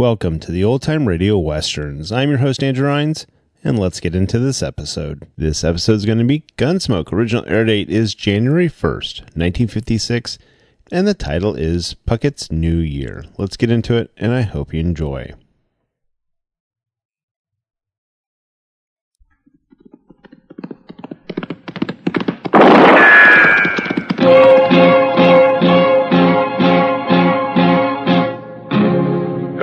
Welcome to the Old Time Radio Westerns. I'm your host, Andrew Rhynes, and let's get into this episode. This episode is going to be Gunsmoke. Original air date is January 1st, 1956, and the title is Puckett's New Year. Let's get into it, and I hope you enjoy.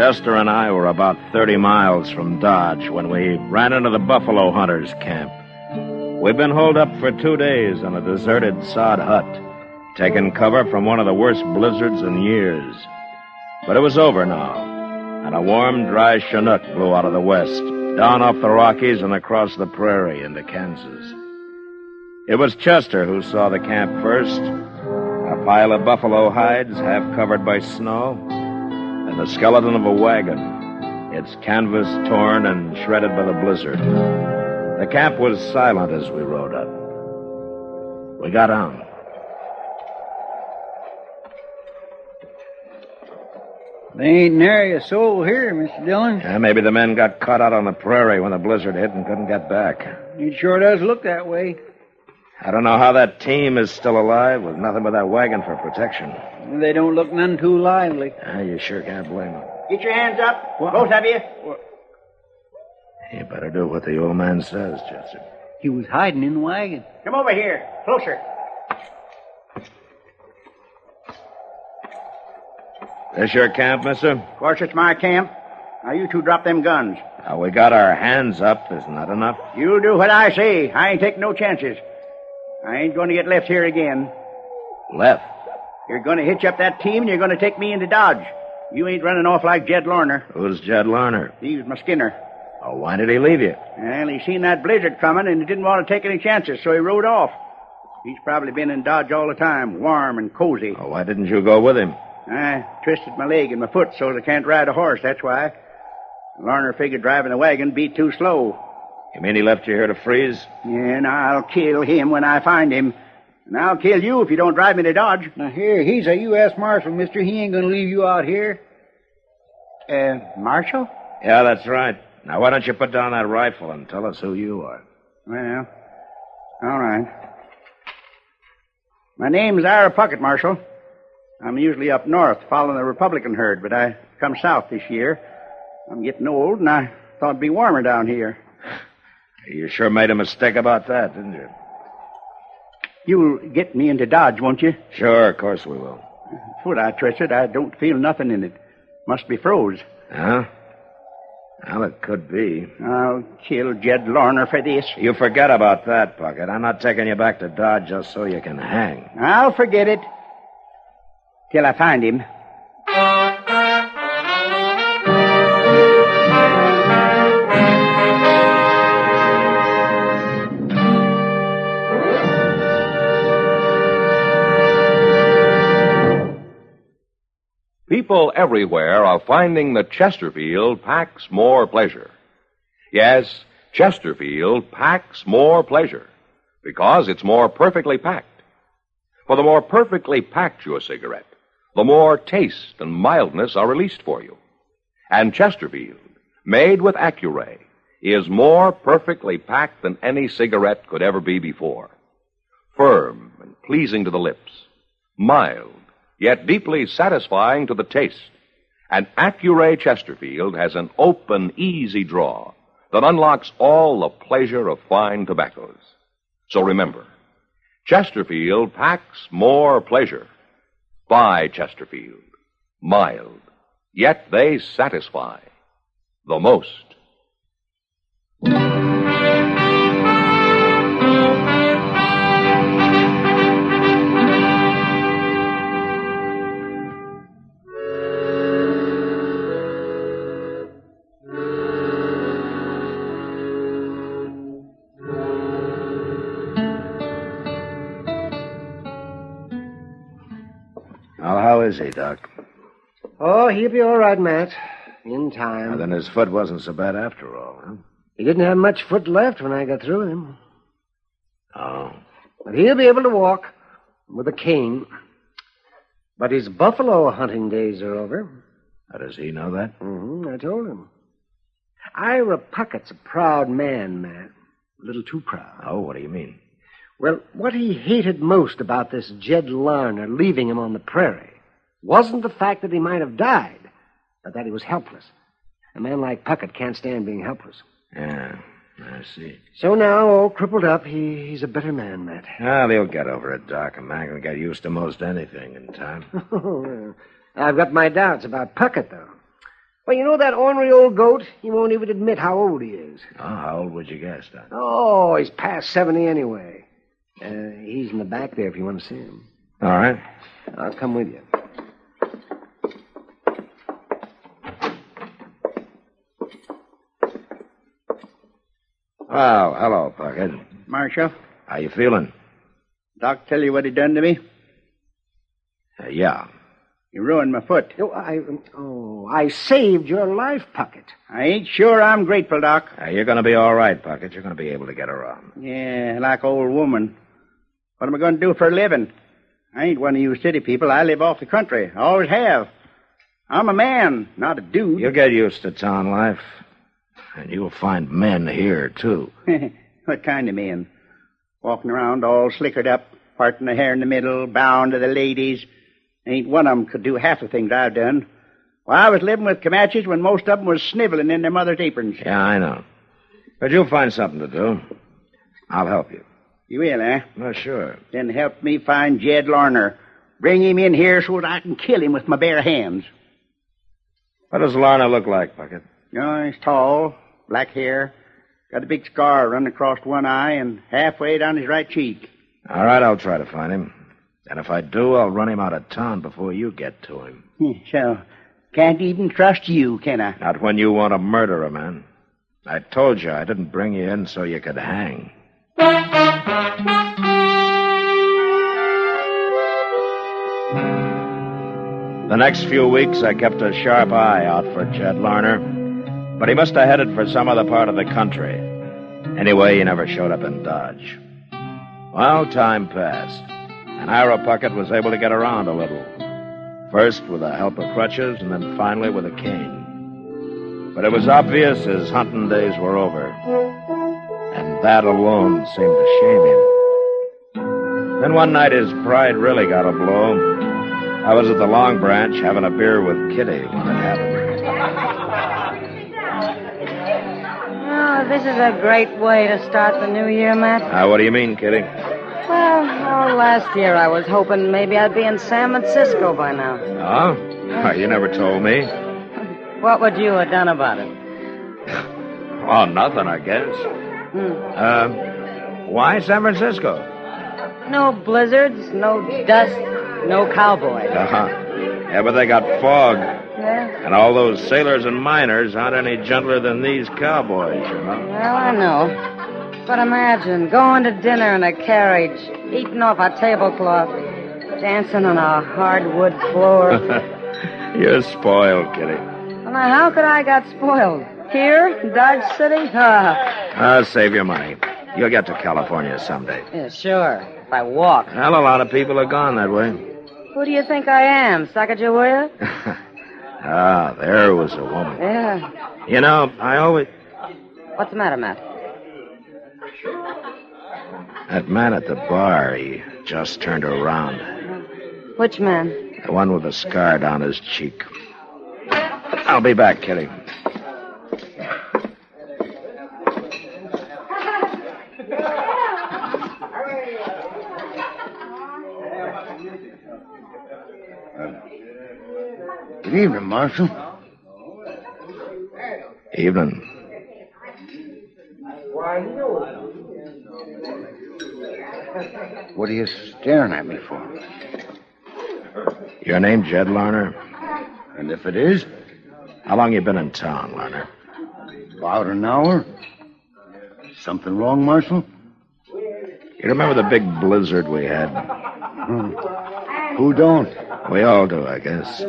Chester and I were about 30 miles from Dodge when we ran into the buffalo hunters' camp. We'd been holed up for two days in a deserted sod hut, taking cover from one of the worst blizzards in years. But it was over now, and a warm, dry Chinook blew out of the west, down off the Rockies and across the prairie into Kansas. It was Chester who saw the camp first. A pile of buffalo hides, half covered by snow, and the skeleton of a wagon, its canvas torn and shredded by the blizzard. The camp was silent as we rode up. We got on. They ain't nary a soul here, Mr. Dillon. Yeah, maybe the men got caught out on the prairie when the blizzard hit and couldn't get back. It sure does look that way. I don't know how that team is still alive with nothing but that wagon for protection. They don't look none too lively. Ah, you sure can't blame them. Get your hands up, what? both of you. You better do what the old man says, Chester. He was hiding in the wagon. Come over here, closer. This your camp, mister? Of course, it's my camp. Now, you two drop them guns. Now, we got our hands up. Isn't that enough? You do what I say. I ain't taking no chances. I ain't going to get left here again. Left. You're going to hitch up that team and you're going to take me into Dodge. You ain't running off like Jed Larner. Who's Jed Larner? He's my skinner. Oh, why did he leave you? Well, he seen that blizzard coming and he didn't want to take any chances, so he rode off. He's probably been in Dodge all the time, warm and cozy. Oh, why didn't you go with him? I twisted my leg and my foot so I can't ride a horse, that's why. Larner figured driving the wagon be too slow. You mean he left you here to freeze? Yeah, and I'll kill him when I find him. And I'll kill you if you don't drive me to Dodge. Now, here, he's a U.S. Marshal, mister. He ain't going to leave you out here. Uh, Marshal? Yeah, that's right. Now, why don't you put down that rifle and tell us who you are? Well, all right. My name's Ira Puckett, Marshal. I'm usually up north following the Republican herd, but I come south this year. I'm getting old, and I thought it'd be warmer down here. You sure made a mistake about that, didn't you? You'll get me into Dodge, won't you? Sure, of course we will. Foot I twisted, I don't feel nothing in it. Must be froze. Huh? Well, it could be. I'll kill Jed Larner for this. You forget about that, Puckett. I'm not taking you back to Dodge just so you can hang. I'll forget it. Till I find him. People everywhere are finding that Chesterfield packs more pleasure. Yes, Chesterfield packs more pleasure because it's more perfectly packed. For the more perfectly packed your cigarette, the more taste and mildness are released for you. And Chesterfield, made with Accuray, is more perfectly packed than any cigarette could ever be before. Firm and pleasing to the lips, mild, yet deeply satisfying to the taste. And Accuray Chesterfield has an open, easy draw that unlocks all the pleasure of fine tobaccos. So remember, Chesterfield packs more pleasure. Buy Chesterfield. Mild, yet they satisfy the most. He, Doc? Oh, he'll be all right, Matt. In time. Then his foot wasn't so bad after all, huh? He didn't have much foot left when I got through with him. Oh. But he'll be able to walk with a cane. But his buffalo hunting days are over. How does he know that? hmm I told him. Ira Puckett's a proud man, Matt. A little too proud. Oh, what do you mean? Well, what he hated most about this Jed Larner leaving him on the prairie wasn't the fact that he might have died, but that he was helpless. A man like Puckett can't stand being helpless. Yeah, I see. So now, all crippled up, he, he's a better man, Matt. Well, he'll get over it, Doc. A man can get used to most anything in time. I've got my doubts about Puckett, though. Well, you know that ornery old goat? He won't even admit how old he is. oh, how old would you guess, Doc? Oh, he's past 70 anyway. Uh, he's in the back there if you want to see him. All right. I'll come with you. Well, hello, Puckett. Marshal, How you feeling? Doc tell you what he done to me? Uh, yeah. He ruined my foot. Oh, I, oh, I saved your life, Puckett. I ain't sure I'm grateful, Doc. Uh, you're going to be all right, Puckett. You're going to be able to get around. Yeah, like old woman. What am I going to do for a living? I ain't one of you city people. I live off the country. I always have. I'm a man, not a dude. You'll get used to town life. And you'll find men here, too. what kind of men? Walking around all slickered up, parting the hair in the middle, bowing to the ladies. Ain't one of 'em could do half the things I've done. Well, I was living with Comanches when most of 'em was sniveling in their mother's aprons. Yeah, I know. But you'll find something to do. I'll help you. You will, eh? Well, sure. Then help me find Jed Larner. Bring him in here so that I can kill him with my bare hands. What does Larner look like, Puckett? Oh, he's tall, black hair, got a big scar running across one eye and halfway down his right cheek. All right, I'll try to find him. And if I do, I'll run him out of town before you get to him. Hmm, so, can't even trust you, can I? Not when you want to murder a man. I told you I didn't bring you in so you could hang. The next few weeks, I kept a sharp eye out for Jed Larner, but he must have headed for some other part of the country. Anyway, he never showed up in Dodge. Well, time passed, and Ira Puckett was able to get around a little. First with the help of crutches, and then finally with a cane. But it was obvious his hunting days were over, and that alone seemed to shame him. Then one night his pride really got a blow. I was at the Long Branch having a beer with Kitty when it happened. This is a great way to start the new year, Matt. Ah, what do you mean, Kitty? Well, oh, last year I was hoping maybe I'd be in San Francisco by now. Oh? Oh, you never told me. What would you have done about it? Oh, nothing, I guess. Hmm. Uh, why San Francisco? No blizzards, no dust, no cowboys. Uh-huh. Yeah, but they got fog. And all those sailors and miners aren't any gentler than these cowboys, you know. Well, I know. But imagine going to dinner in a carriage, eating off a tablecloth, dancing on a hardwood floor. You're spoiled, Kitty. well, now, how could I got spoiled? Here, Dodge City? Ah, I'll save your money. You'll get to California someday. yeah, sure. If I walk. Well, a lot of people are gone that way. Who do you think I am, Sacagawea? Ah, there was a woman. Yeah. You know, I always. What's the matter, Matt? That man at the bar, he just turned around. Which man? The one with the scar down his cheek. I'll be back, Kitty. Good evening, Marshal. Evening. What are you staring at me for? Your name Jed Larner? And if it is, How long you been in town, Larner? about an hour. Something wrong, Marshal? You remember the big blizzard we had? Hmm. Who don't? We all do, I guess.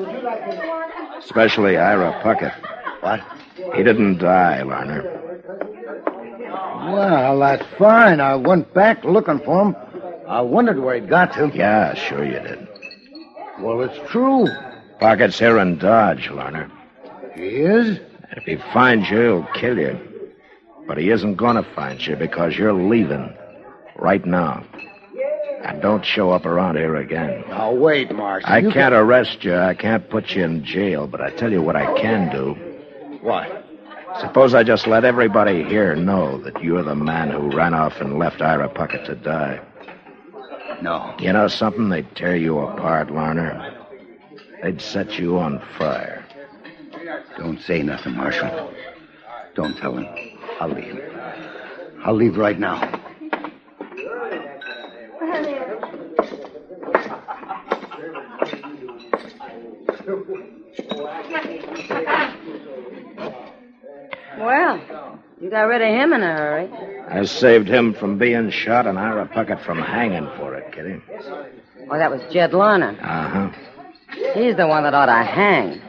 Especially Ira Puckett. What? He didn't die, Larner. Well, that's fine. I went back looking for him. I wondered where he'd got to. Yeah, sure you did. Well, it's true. Puckett's here in Dodge, Larner. He is? If he finds you, he'll kill you. But he isn't going to find you because you're leaving right now. And don't show up around here again. Now, wait, Marshal. I can't arrest you. I can't put you in jail. But I tell you what I can do. What? Suppose I just let everybody here know that you're the man who ran off and left Ira Puckett to die. No. You know something? They'd tear you apart, Larner. They'd set you on fire. Don't say nothing, Marshal. Don't tell him. I'll leave. I'll leave right now. Well, you got rid of him in a hurry. I saved him from being shot and Ira Puckett from hanging for it, Kitty. Oh, that was Jed Larner. Uh huh. He's the one that ought to hang.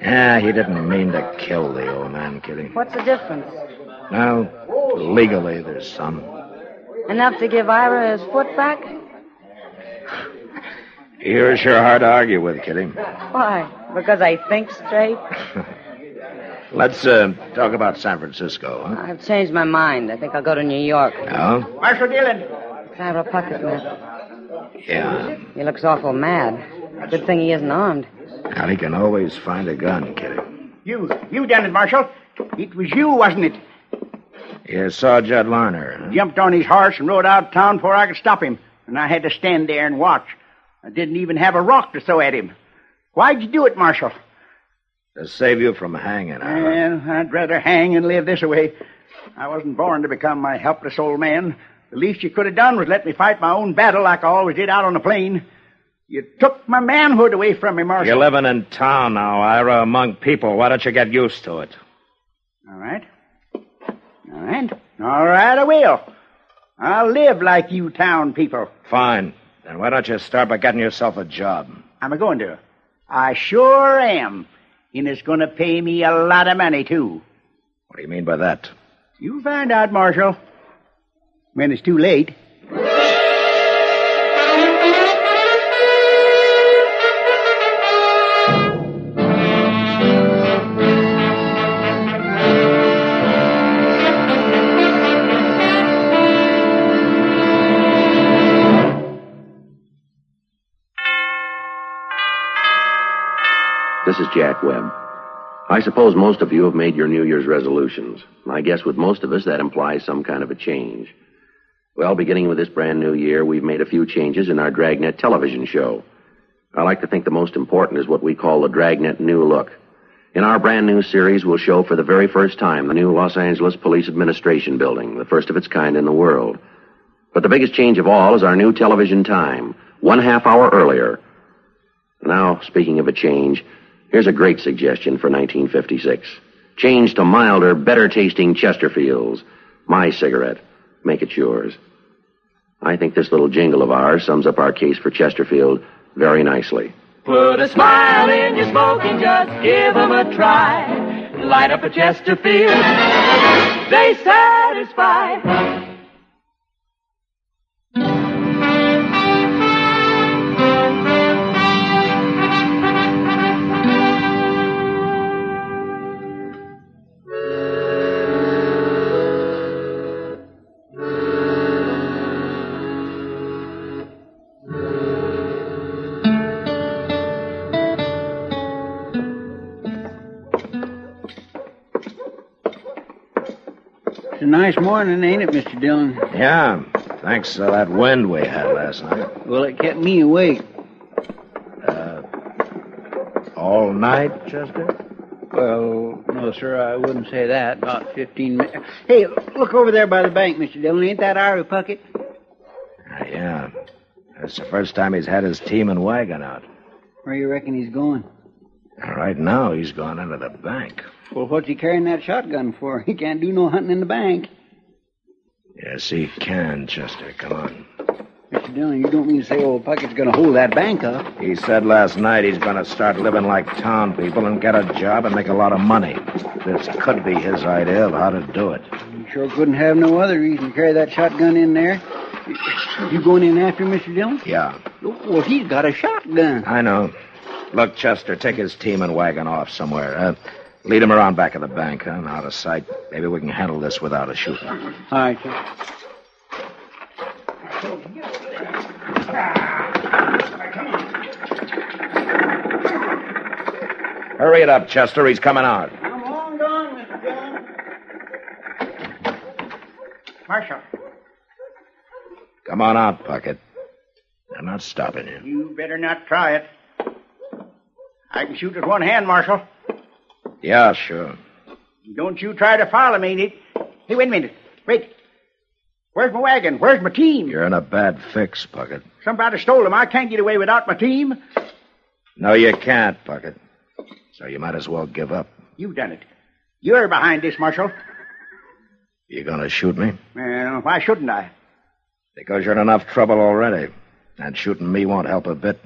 Yeah, he didn't mean to kill the old man, Kitty. What's the difference? Well, legally, there's some. Enough to give Ira his foot back? You're sure hard to argue with, Kitty. Why? Because I think straight? Let's uh, talk about San Francisco, huh? I've changed my mind. I think I'll go to New York. No? Marshal Dillon. It's Ira Puckett, Matt. Yeah. He looks awful mad. Good thing he isn't armed. Now, he can always find a gun, Kitty. You, you done it, Marshal. It was you, wasn't it? You saw Jed Larner, huh? Jumped on his horse and rode out of town before I could stop him. And I had to stand there and watch. I didn't even have a rock to throw at him. Why'd you do it, Marshal? To save you from hanging, Ira. Well, I'd rather hang and live this way. I wasn't born to become my helpless old man. The least you could have done was let me fight my own battle like I always did out on the plain. You took my manhood away from me, Marshal. You're living in town now, Ira, among people. Why don't you get used to it? All right. All right. All right, I will. I'll live like you town people. Fine. Then why don't you start by getting yourself a job? I'm a going to. I sure am. And it's going to pay me a lot of money, too. What do you mean by that? You'll find out, Marshal. When it's too late. This is Jack Webb. I suppose most of you have made your New Year's resolutions. I guess with most of us, that implies some kind of a change. Well, beginning with this brand new year, we've made a few changes in our Dragnet television show. I like to think the most important is what we call the Dragnet New Look. In our brand new series, we'll show for the very first time the new Los Angeles Police Administration Building, the first of its kind in the world. But the biggest change of all is our new television time, one half hour earlier. Now, speaking of a change, here's a great suggestion for 1956. Change to milder, better tasting Chesterfields. My cigarette. Make it yours. I think this little jingle of ours sums up our case for Chesterfield very nicely. Put a smile in your smoking, just give 'em a try. light up a Chesterfield. They satisfy. Nice morning, ain't it, Mr. Dillon? Yeah, thanks to that wind we had last night. Well, it kept me awake. Uh, all night, Chester? Well, no, sir, I wouldn't say that. About 15 minutes. Hey, look over there by the bank, Mr. Dillon. Ain't that Ira Puckett? Uh, yeah. That's the first time he's had his team and wagon out. Where you reckon he's going? Right now, he's gone into the bank. Well, what's he carrying that shotgun for? He can't do no hunting in the bank. Yes, he can, Chester. Come on. Mr. Dillon, you don't mean to say old Puckett's going to hold that bank up? He said last night he's going to start living like town people and get a job and make a lot of money. This could be his idea of how to do it. You sure couldn't have no other reason to carry that shotgun in there. You going in after Mr. Dillon? Yeah, Well, he's got a shotgun. I know. Look, Chester, take his team and wagon off somewhere. Uh, lead him around back of the bank, huh? Out of sight. Maybe we can handle this without a shooting. All right, sir. Hurry it up, Chester. He's coming out. I'm long gone, Mr. Dillon. Marshal, Come on out, Puckett. I'm not stopping you. You better not try it. I can shoot with one hand, Marshal. Yeah, sure. Don't you try to follow me. Nick. Hey, wait a minute. Wait. Where's my wagon? Where's my team? You're in a bad fix, Puckett. Somebody stole them. I can't get away without my team. No, you can't, Puckett. So you might as well give up. You've done it. You're behind this, Marshal. You gonna shoot me? Well, why shouldn't I? Because you're in enough trouble already. And shooting me won't help a bit.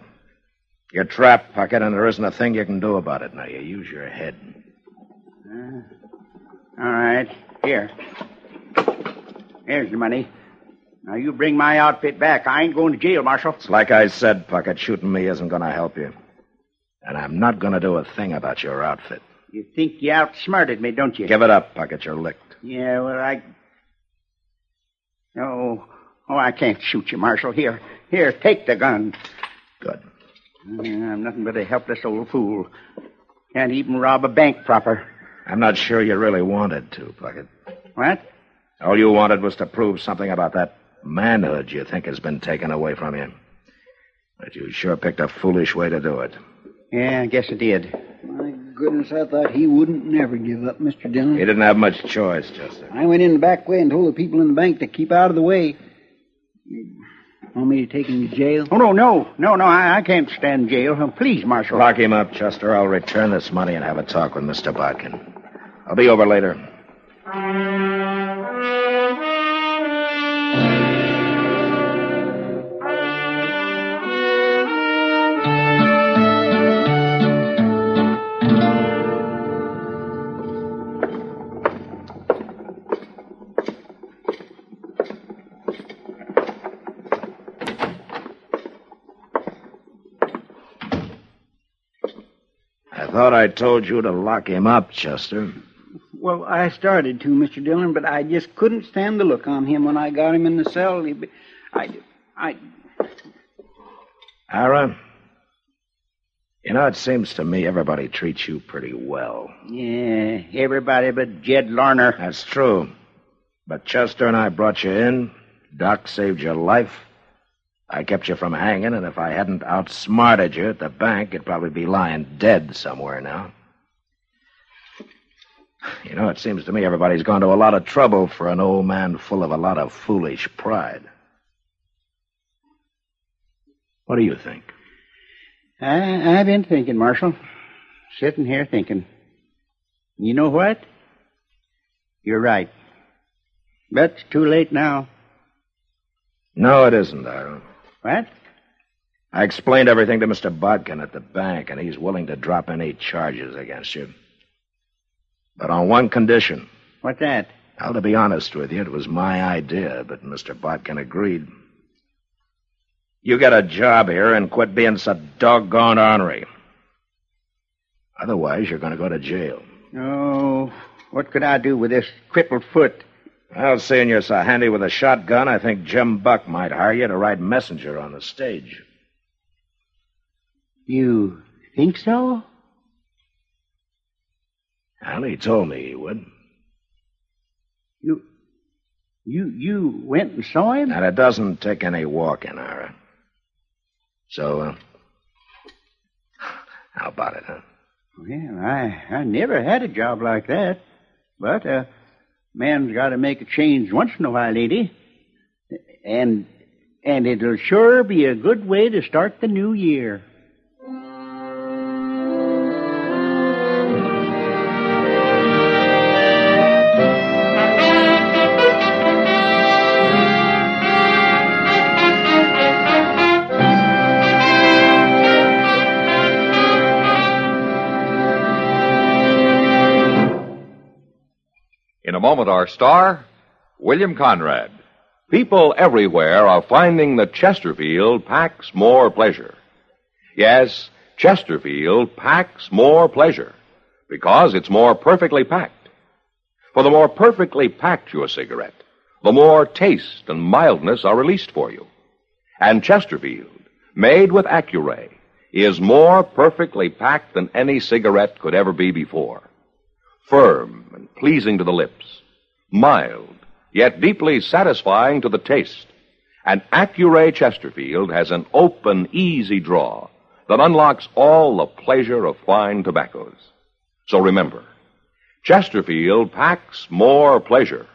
You're trapped, Puckett, and there isn't a thing you can do about it. Now, you use your head. Uh, all right. Here. Here's the money. Now, you bring my outfit back. I ain't going to jail, Marshal. It's like I said, Puckett, shooting me isn't gonna help you. And I'm not gonna do a thing about your outfit. You think you outsmarted me, don't you? Give it up, Puckett. You're licked. Yeah, well, I. Oh, oh, I can't shoot you, Marshal. Here, here, take the gun. Good. I'm nothing but a helpless old fool. Can't even rob a bank proper. I'm not sure you really wanted to, Puckett. What? All you wanted was to prove something about that manhood you think has been taken away from you. But you sure picked a foolish way to do it. Yeah, I guess I did. My goodness, I thought he wouldn't never give up, Mr. Dillon. You didn't have much choice, Chester. I went in the back way and told the people in the bank to keep out of the way. You want me to take him to jail? Oh, no, no, no, no, I, I can't stand jail. Oh, please, Marshal. Lock him up, Chester. I'll return this money and have a talk with Mr. Bodkin. I'll be over later. Thought I told you to lock him up, Chester. Well, I started to, Mr. Dillon, but I just couldn't stand the look on him when I got him in the cell. He, I, I, Ira, you know, it seems to me everybody treats you pretty well. Yeah, everybody but Jed Larner. That's true. But Chester and I brought you in. Doc saved your life. I kept you from hanging, and if I hadn't outsmarted you at the bank, you'd probably be lying dead somewhere now. You know, it seems to me everybody's gone to a lot of trouble for an old man full of a lot of foolish pride. What do you think? I, I've been thinking, Marshal. Sitting here thinking. You know what? You're right. But it's too late now. No, it isn't, Ira. What? I explained everything to Mr. Bodkin at the bank, and he's willing to drop any charges against you. But on one condition. What's that? Well, to be honest with you, it was my idea, but Mr. Bodkin agreed. You get a job here and quit being so doggone ornery. Otherwise, you're going to go to jail. Oh, what could I do with this crippled foot? Well, seeing you're so handy with a shotgun, I think Jim Buck might hire you to ride messenger on the stage. You think so? Well, he told me he would. You, you, you went and saw him? And it doesn't take any walking, Ira. So, uh, how about it, huh? Well, I, I never had a job like that. But uh, man's got to make a change once in a while, lady. And, and it'll sure be a good way to start the new year. Moment, our star, William Conrad. People everywhere are finding that Chesterfield packs more pleasure. Yes, Chesterfield packs more pleasure because it's more perfectly packed. For the more perfectly packed your cigarette, the more taste and mildness are released for you. And Chesterfield, made with Accuray, is more perfectly packed than any cigarette could ever be before. Firm and pleasing to the lips mild, yet deeply satisfying to the taste. And Accuray Chesterfield has an open, easy draw that unlocks all the pleasure of fine tobaccos. So remember, Chesterfield packs more pleasure.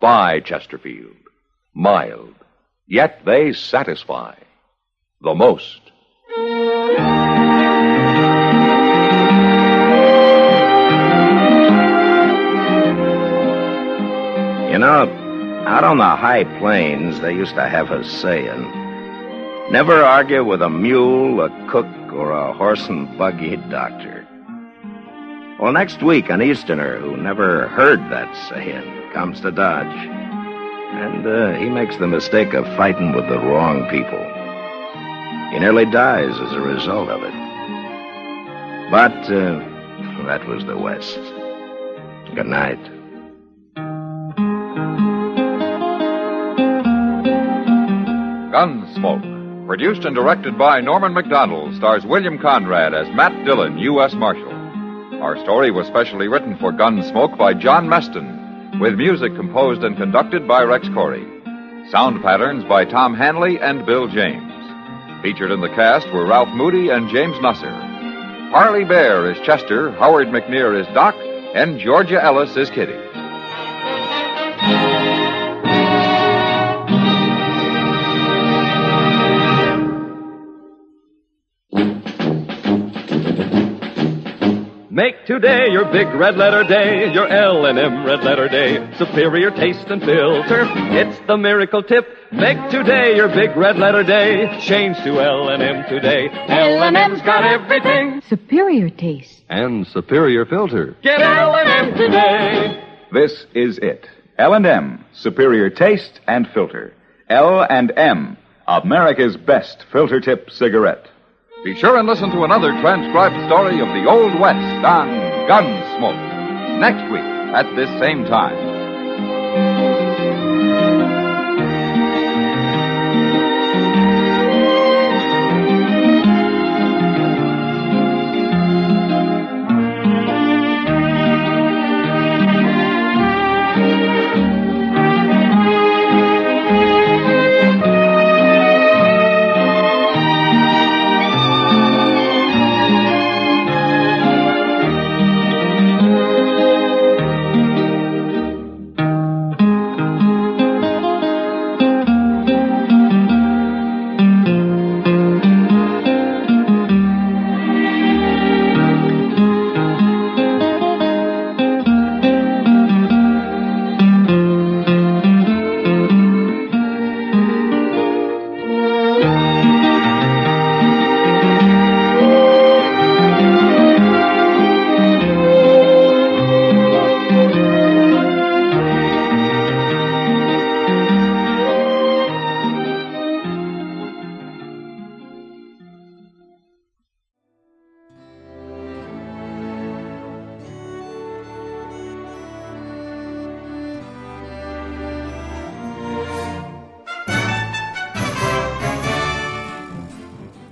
Buy Chesterfield. Mild, yet they satisfy the most. On the high plains, they used to have a saying never argue with a mule, a cook, or a horse and buggy doctor. Well, next week, an Easterner who never heard that saying comes to Dodge. And uh, he makes the mistake of fighting with the wrong people. He nearly dies as a result of it. But uh, that was the West. Good night. Gunsmoke, produced and directed by Norman Macdonnell, stars William Conrad as Matt Dillon, U.S. Marshal. Our story was specially written for Gunsmoke by John Meston, with music composed and conducted by Rex Koury. Sound patterns by Tom Hanley and Bill James. Featured in the cast were Ralph Moody and James Nusser. Parley Baer is Chester, Howard McNear is Doc, and Georgia Ellis is Kitty. Make today your big red letter day, your L&M red letter day. Superior taste and filter, it's the miracle tip. Make today your big red letter day. Change to L&M today. L&M's got everything. Superior taste. And superior filter. Get L&M today. This is it. L&M, superior taste and filter. L&M, America's best filter tip cigarette. Be sure and listen to another transcribed story of the Old West on Gunsmoke next week at this same time.